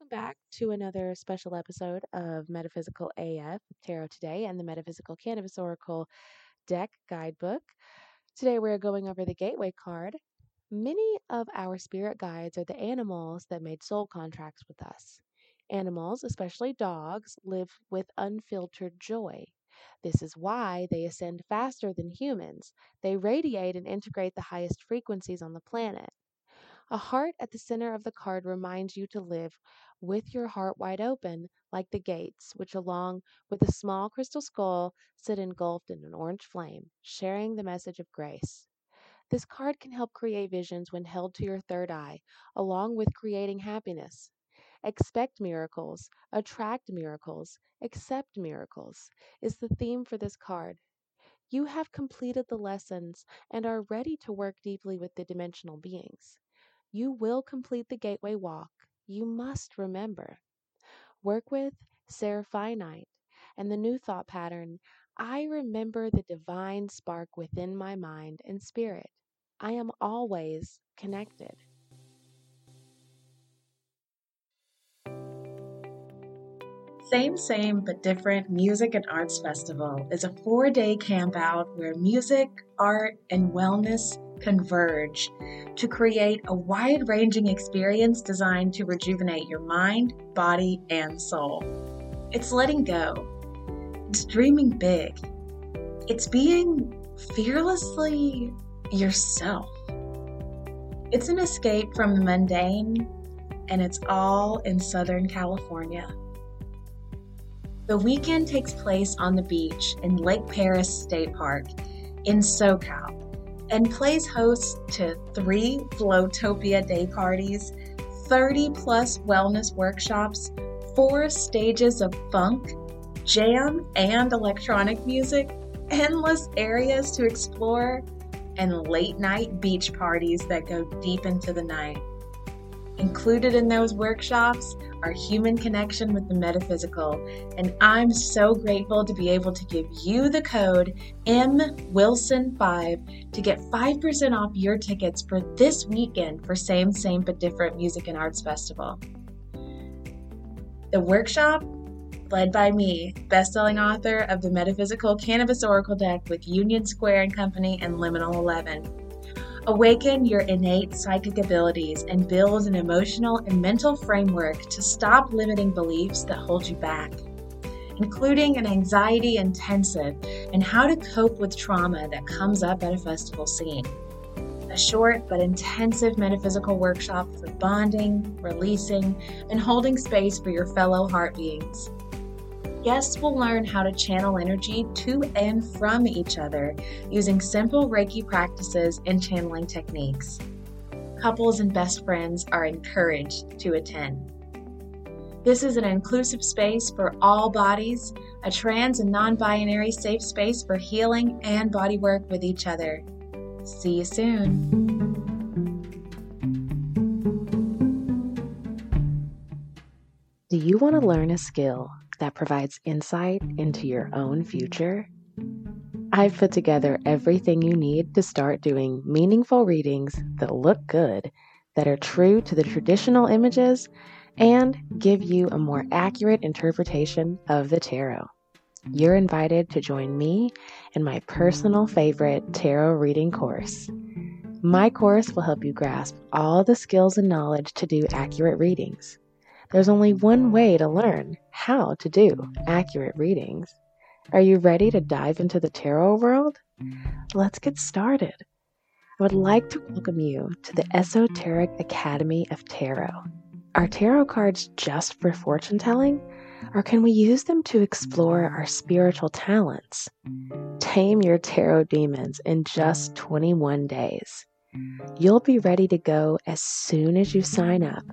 Welcome back to another special episode of Metaphysical AF Tarot Today and the Metaphysical Cannabis Oracle Deck Guidebook. Today we're going over the Gateway card. Many of our spirit guides are the animals that made soul contracts with us. Animals, especially dogs, live with unfiltered joy. This is why they ascend faster than humans. They radiate and integrate the highest frequencies on the planet. A heart at the center of the card reminds you to live with your heart wide open, like the gates, which, along with a small crystal skull, sit engulfed in an orange flame, sharing the message of grace. This card can help create visions when held to your third eye, along with creating happiness. Expect miracles, attract miracles, accept miracles is the theme for this card. You have completed the lessons and are ready to work deeply with the dimensional beings. You will complete the gateway walk. You must remember. Work with Seraphinite and the new thought pattern I remember the divine spark within my mind and spirit. I am always connected. Same Same But Different Music and Arts Festival is a four day campout where music, art, and wellness converge to create a wide ranging experience designed to rejuvenate your mind, body, and soul. It's letting go, it's dreaming big, it's being fearlessly yourself. It's an escape from the mundane, and it's all in Southern California. The weekend takes place on the beach in Lake Perris State Park in SoCal and plays host to three Flowtopia day parties, 30 plus wellness workshops, four stages of funk, jam, and electronic music, endless areas to explore, and late night beach parties that go deep into the night. Included in those workshops are human connection with the metaphysical, and I'm so grateful to be able to give you the code MWilson5 to get 5% off your tickets for this weekend for Same Same But Different Music and Arts Festival. The workshop, led by me, best-selling author of the Metaphysical Cannabis Oracle deck with Union Square and Company and Liminal 11 Awaken your innate psychic abilities and build an emotional and mental framework to stop limiting beliefs that hold you back, including an anxiety intensive and how to cope with trauma that comes up at a festival scene. A short but intensive metaphysical workshop for bonding, releasing, and holding space for your fellow heart beings. Guests will learn how to channel energy to and from each other using simple Reiki practices and channeling techniques. Couples and best friends are encouraged to attend. This is an inclusive space for all bodies, a trans and non binary safe space for healing and body work with each other. See you soon. Do you want to learn a skill that provides insight into your own future? I've put together everything you need to start doing meaningful readings that look good, that are true to the traditional images, and give you a more accurate interpretation of the tarot. You're invited to join me in my personal favorite tarot reading course. My course will help you grasp all the skills and knowledge to do accurate readings. There's only one way to learn how to do accurate readings. Are you ready to dive into the tarot world? Let's get started. I would like to welcome you to the Esoteric Academy of Tarot. Are tarot cards just for fortune telling? Or can we use them to explore our spiritual talents? Tame your tarot demons in just 21 days. You'll be ready to go as soon as you sign up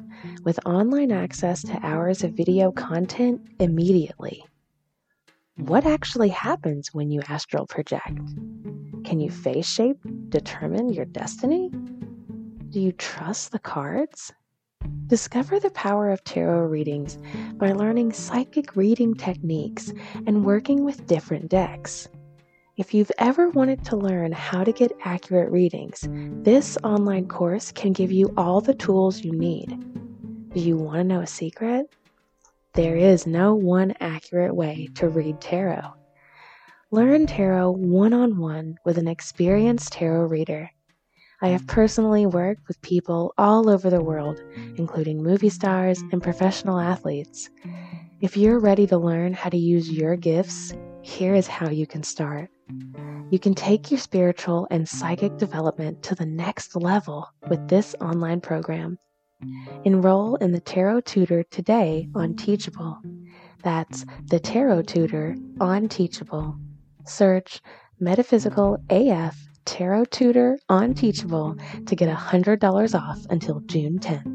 with online access to hours of video content immediately. What actually happens when you astral project? Can you face shape determine your destiny? Do you trust the cards? Discover the power of tarot readings by learning psychic reading techniques and working with different decks. If you've ever wanted to learn how to get accurate readings, this online course can give you all the tools you need. Do you want to know a secret? There is no one accurate way to read tarot. Learn tarot one on one with an experienced tarot reader. I have personally worked with people all over the world, including movie stars and professional athletes. If you're ready to learn how to use your gifts, here is how you can start. You can take your spiritual and psychic development to the next level with this online program. Enroll in the Tarot Tutor today on Teachable. That's the Tarot Tutor on Teachable. Search Metaphysical AF Tarot Tutor on Teachable to get $100 off until June 10th.